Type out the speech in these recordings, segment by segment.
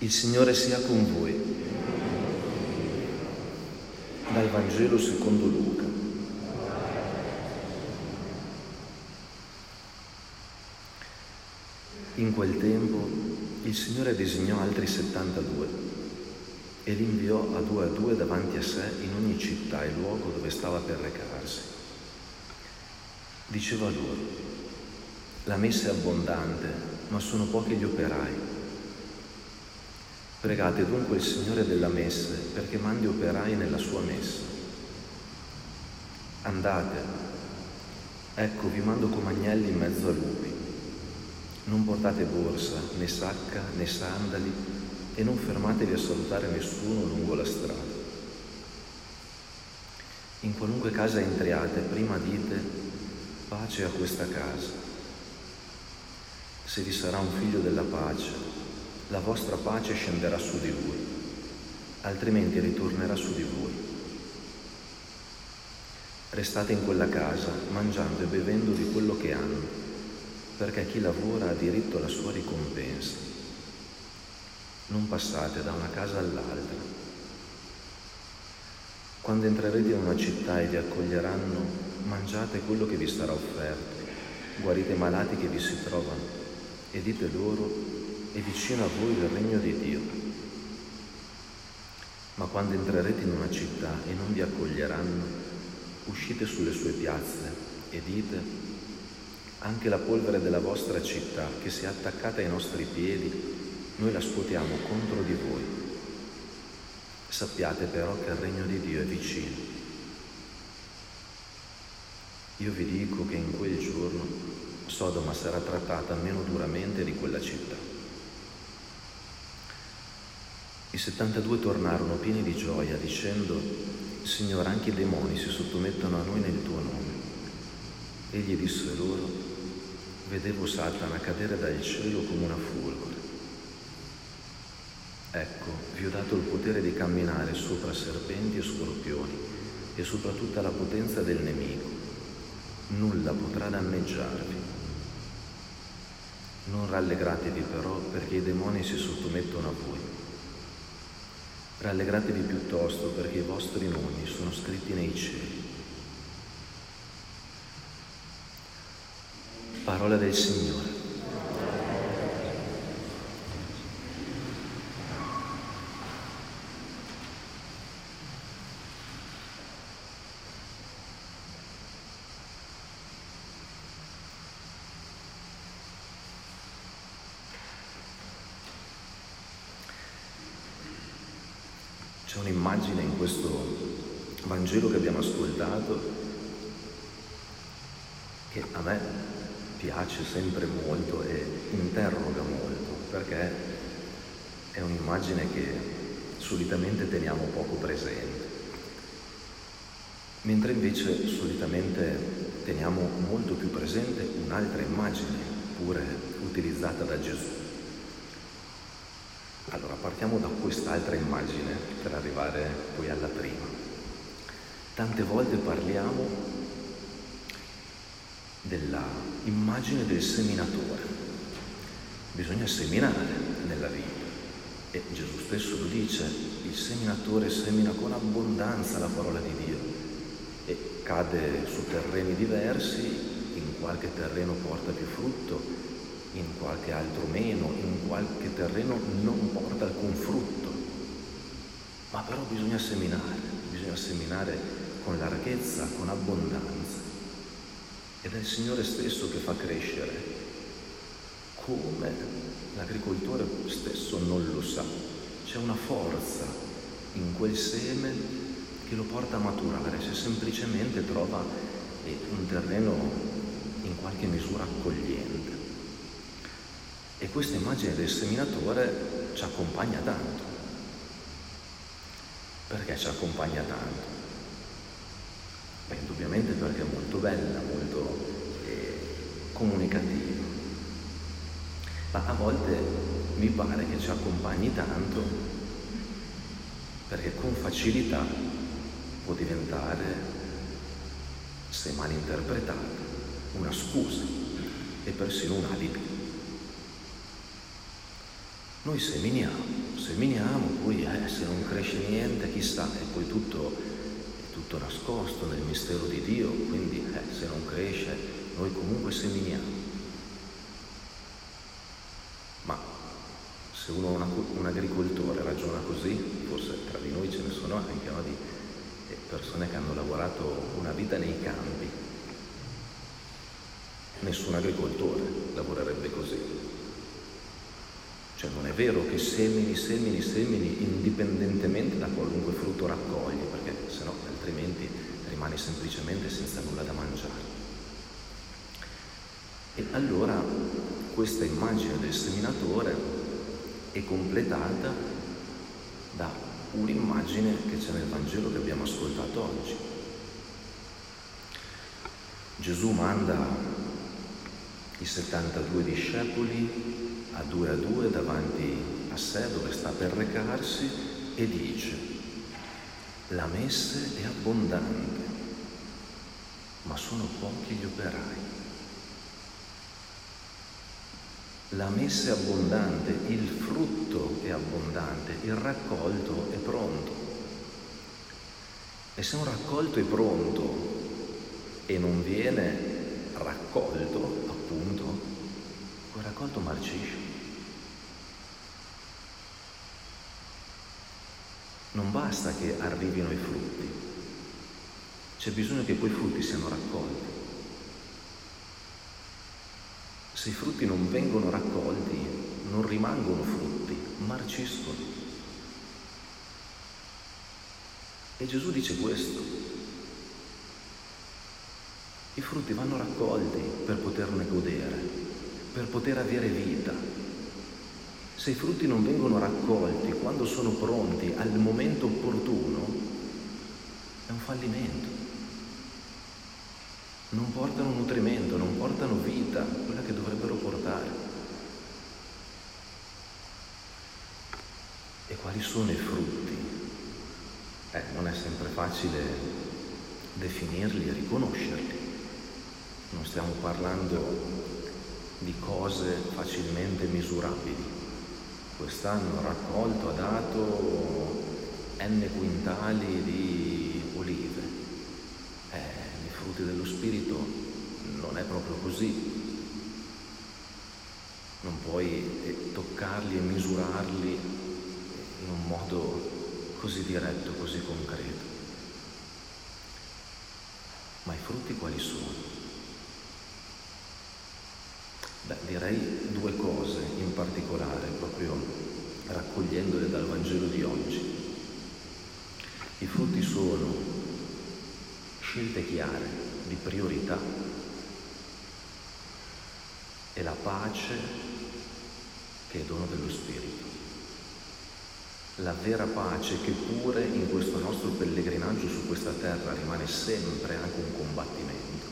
Il Signore sia con voi. Dal Vangelo secondo Luca. In quel tempo il Signore disegnò altri 72 e li inviò a due a due davanti a sé in ogni città e luogo dove stava per recarsi. Diceva loro, la messa è abbondante, ma sono pochi gli operai. Pregate dunque il Signore della messe perché mandi operai nella sua messa. Andate, ecco vi mando come agnelli in mezzo a lupi. Non portate borsa, né sacca, né sandali e non fermatevi a salutare nessuno lungo la strada. In qualunque casa entriate, prima dite pace a questa casa. Se vi sarà un figlio della pace, la vostra pace scenderà su di lui, altrimenti ritornerà su di voi. Restate in quella casa, mangiando e bevendo di quello che hanno, perché chi lavora ha diritto alla sua ricompensa. Non passate da una casa all'altra. Quando entrerete in una città e vi accoglieranno, mangiate quello che vi sarà offerto, guarite i malati che vi si trovano e dite loro è vicino a voi il regno di Dio. Ma quando entrerete in una città e non vi accoglieranno, uscite sulle sue piazze e dite, anche la polvere della vostra città che si è attaccata ai nostri piedi, noi la scuotiamo contro di voi. Sappiate però che il regno di Dio è vicino. Io vi dico che in quel giorno Sodoma sarà trattata meno duramente di quella città. I 72 tornarono pieni di gioia dicendo, Signore, anche i demoni si sottomettono a noi nel tuo nome. Egli disse loro, vedevo Satana cadere dal cielo come una fulgore. Ecco, vi ho dato il potere di camminare sopra serpenti e scorpioni e sopra tutta la potenza del nemico. Nulla potrà danneggiarvi. Non rallegratevi però perché i demoni si sottomettono a voi Rallegratevi piuttosto perché i vostri nomi sono scritti nei cieli. Parola del Signore. C'è un'immagine in questo Vangelo che abbiamo ascoltato che a me piace sempre molto e interroga molto perché è un'immagine che solitamente teniamo poco presente, mentre invece solitamente teniamo molto più presente un'altra immagine pure utilizzata da Gesù allora partiamo da quest'altra immagine per arrivare poi alla prima. Tante volte parliamo della immagine del seminatore. Bisogna seminare nella vita e Gesù stesso lo dice, il seminatore semina con abbondanza la parola di Dio e cade su terreni diversi, in qualche terreno porta più frutto, in qualche altro meno, in qualche terreno non porta alcun frutto. Ma però bisogna seminare, bisogna seminare con larghezza, con abbondanza. Ed è il Signore stesso che fa crescere, come l'agricoltore stesso non lo sa. C'è una forza in quel seme che lo porta a maturare se semplicemente trova eh, un terreno in qualche misura accogliente. E questa immagine del seminatore ci accompagna tanto. Perché ci accompagna tanto? Beh, indubbiamente perché è molto bella, molto eh, comunicativa. Ma a volte mi pare che ci accompagni tanto perché con facilità può diventare, se mal interpretata, una scusa e persino un alibi. Noi seminiamo, seminiamo, poi eh, se non cresce niente, chissà, e poi tutto, è tutto nascosto nel mistero di Dio, quindi eh, se non cresce, noi comunque seminiamo. Ma se uno, un, un agricoltore ragiona così, forse tra di noi ce ne sono anche no, di eh, persone che hanno lavorato una vita nei campi. Nessun agricoltore lavorerebbe così. Cioè non è vero che semini, semini, semini indipendentemente da qualunque frutto raccogli, perché se no altrimenti rimani semplicemente senza nulla da mangiare. E allora questa immagine del seminatore è completata da un'immagine che c'è nel Vangelo che abbiamo ascoltato oggi. Gesù manda i 72 discepoli a due a due davanti a sé dove sta per recarsi e dice, la messe è abbondante, ma sono pochi gli operai. La messa è abbondante, il frutto è abbondante, il raccolto è pronto. E se un raccolto è pronto e non viene raccolto, appunto, quel raccolto marcisce. Non basta che arrivino i frutti, c'è bisogno che quei frutti siano raccolti. Se i frutti non vengono raccolti, non rimangono frutti, marciscono. E Gesù dice questo. I frutti vanno raccolti per poterne godere, per poter avere vita, se i frutti non vengono raccolti quando sono pronti al momento opportuno, è un fallimento. Non portano nutrimento, non portano vita, quella che dovrebbero portare. E quali sono i frutti? Eh, non è sempre facile definirli e riconoscerli. Non stiamo parlando di cose facilmente misurabili quest'anno raccolto, ha dato n quintali di olive. Eh, i frutti dello Spirito non è proprio così. Non puoi eh, toccarli e misurarli in un modo così diretto, così concreto. Ma i frutti quali sono? Beh, direi due cose in particolare, proprio raccogliendole dal Vangelo di oggi. I frutti sono scelte chiare di priorità e la pace che è dono dello Spirito. La vera pace che pure in questo nostro pellegrinaggio su questa terra rimane sempre anche un combattimento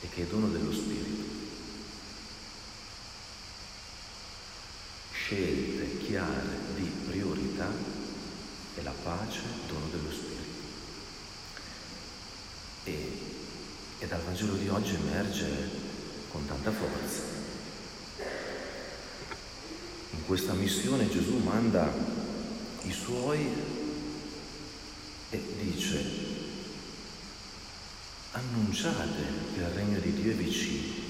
e che è dono dello Spirito. Scelte chiare di priorità e la pace, dono dello Spirito. E, e dal Vangelo di oggi emerge con tanta forza. In questa missione Gesù manda i suoi e dice, annunciate che il regno di Dio è vicino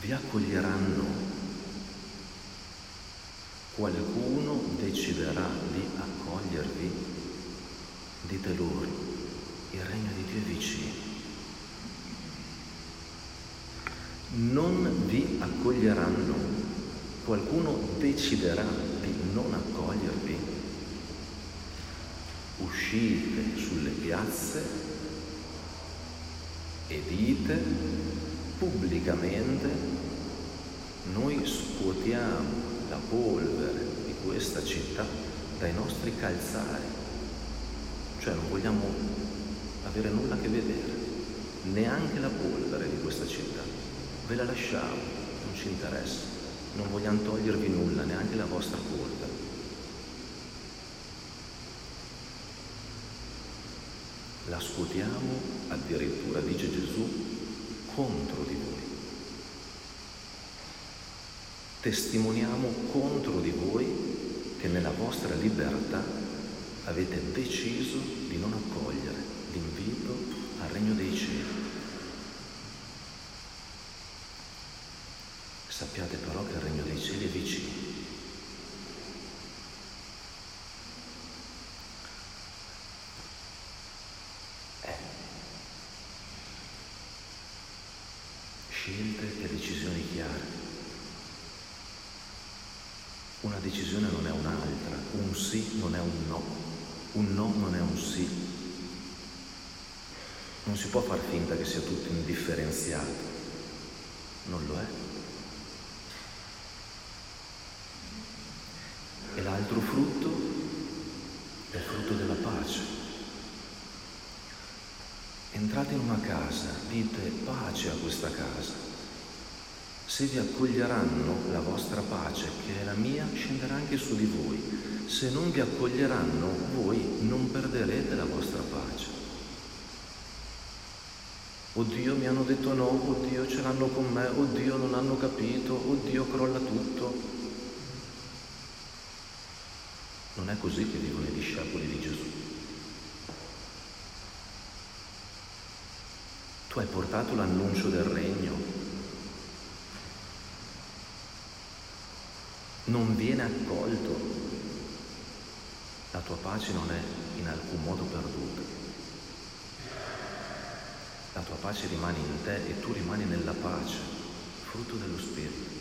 vi accoglieranno. Qualcuno deciderà di accogliervi. Dite loro, il regno di Dio è vicino. Non vi accoglieranno. Qualcuno deciderà di non accogliervi. Uscite sulle piazze e dite pubblicamente noi scuotiamo la polvere di questa città dai nostri calzari, cioè non vogliamo avere nulla a che vedere, neanche la polvere di questa città, ve la lasciamo, non ci interessa, non vogliamo togliervi nulla, neanche la vostra polvere. La scuotiamo addirittura, dice Gesù, contro di voi. testimoniamo contro di voi che nella vostra libertà avete deciso di non accogliere l'invito al regno dei cieli. Sappiate però che il regno dei cieli è vicino. Scelte e decisioni chiare. Una decisione non è un'altra, un sì non è un no, un no non è un sì. Non si può far finta che sia tutto indifferenziato, non lo è. E l'altro frutto è il frutto della pace. Entrate in una casa, dite pace a questa casa se vi accoglieranno la vostra pace, che è la mia, scenderà anche su di voi. Se non vi accoglieranno, voi non perderete la vostra pace. Oddio mi hanno detto no, oddio ce l'hanno con me, oddio non hanno capito, oddio crolla tutto. Non è così che vivono i discepoli di Gesù. Tu hai portato l'annuncio del regno, non viene accolto, la tua pace non è in alcun modo perduta. La tua pace rimane in te e tu rimani nella pace, frutto dello Spirito.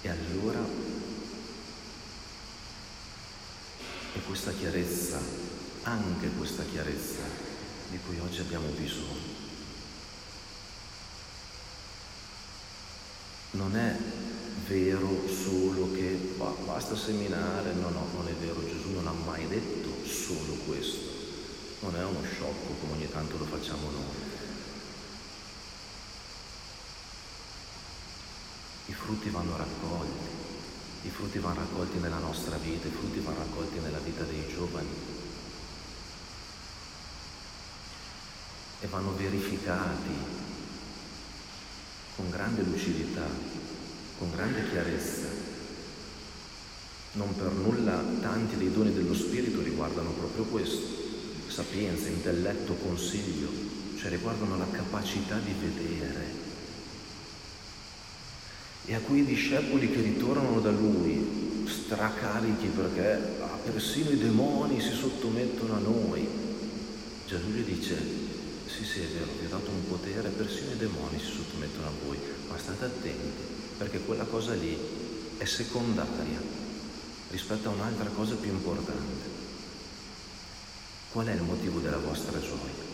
E allora è questa chiarezza, anche questa chiarezza, di cui oggi abbiamo bisogno. Non è vero solo che basta seminare, no, no, non è vero, Gesù non ha mai detto solo questo, non è uno sciocco come ogni tanto lo facciamo noi. I frutti vanno raccolti, i frutti vanno raccolti nella nostra vita, i frutti vanno raccolti nella vita dei giovani, e vanno verificati con grande lucidità, con grande chiarezza. Non per nulla tanti dei doni dello Spirito riguardano proprio questo, sapienza, intelletto, consiglio, cioè riguardano la capacità di vedere. E a quei discepoli che ritornano da lui, stracarichi perché ah, persino i demoni si sottomettono a noi, Gesù gli dice, sì, sì, è vero, vi ho dato un potere, persino i demoni si sottomettono a voi, ma state attenti, perché quella cosa lì è secondaria rispetto a un'altra cosa più importante. Qual è il motivo della vostra gioia?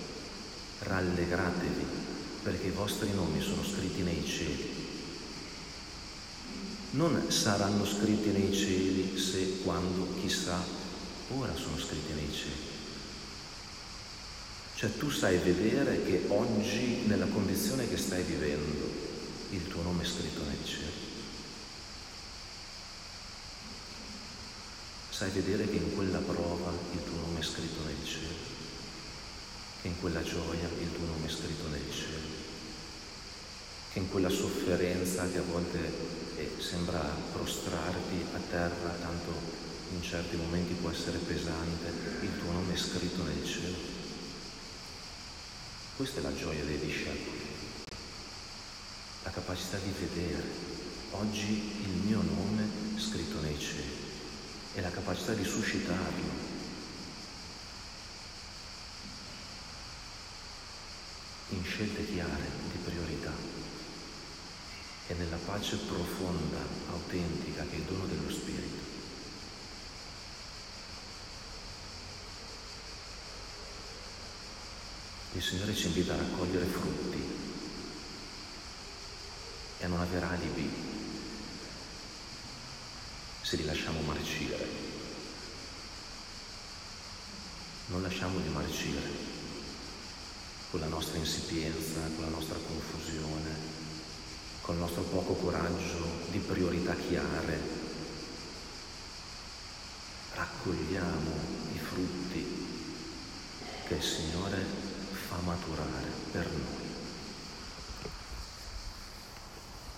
Rallegratevi, perché i vostri nomi sono scritti nei cieli. Non saranno scritti nei cieli se, quando, chissà, ora sono scritti nei cieli. Cioè tu sai vedere che oggi, nella condizione che stai vivendo, il tuo nome è scritto nel cielo. Sai vedere che in quella prova il tuo nome è scritto nel cielo, che in quella gioia il tuo nome è scritto nel cielo, che in quella sofferenza che a volte eh, sembra prostrarti a terra, tanto in certi momenti può essere pesante, il tuo nome è scritto nel cielo. Questa è la gioia dei discepoli, la capacità di vedere oggi il mio nome scritto nei cieli e la capacità di suscitarlo. in scelte chiare di priorità e nella pace profonda, autentica che è il dono dello Spirito. Il Signore ci invita a raccogliere frutti e a non avere alibi se li lasciamo marcire. Non lasciamoli marcire con la nostra insipienza, con la nostra confusione, con il nostro poco coraggio di priorità chiare. Raccogliamo i frutti che il Signore maturare per noi.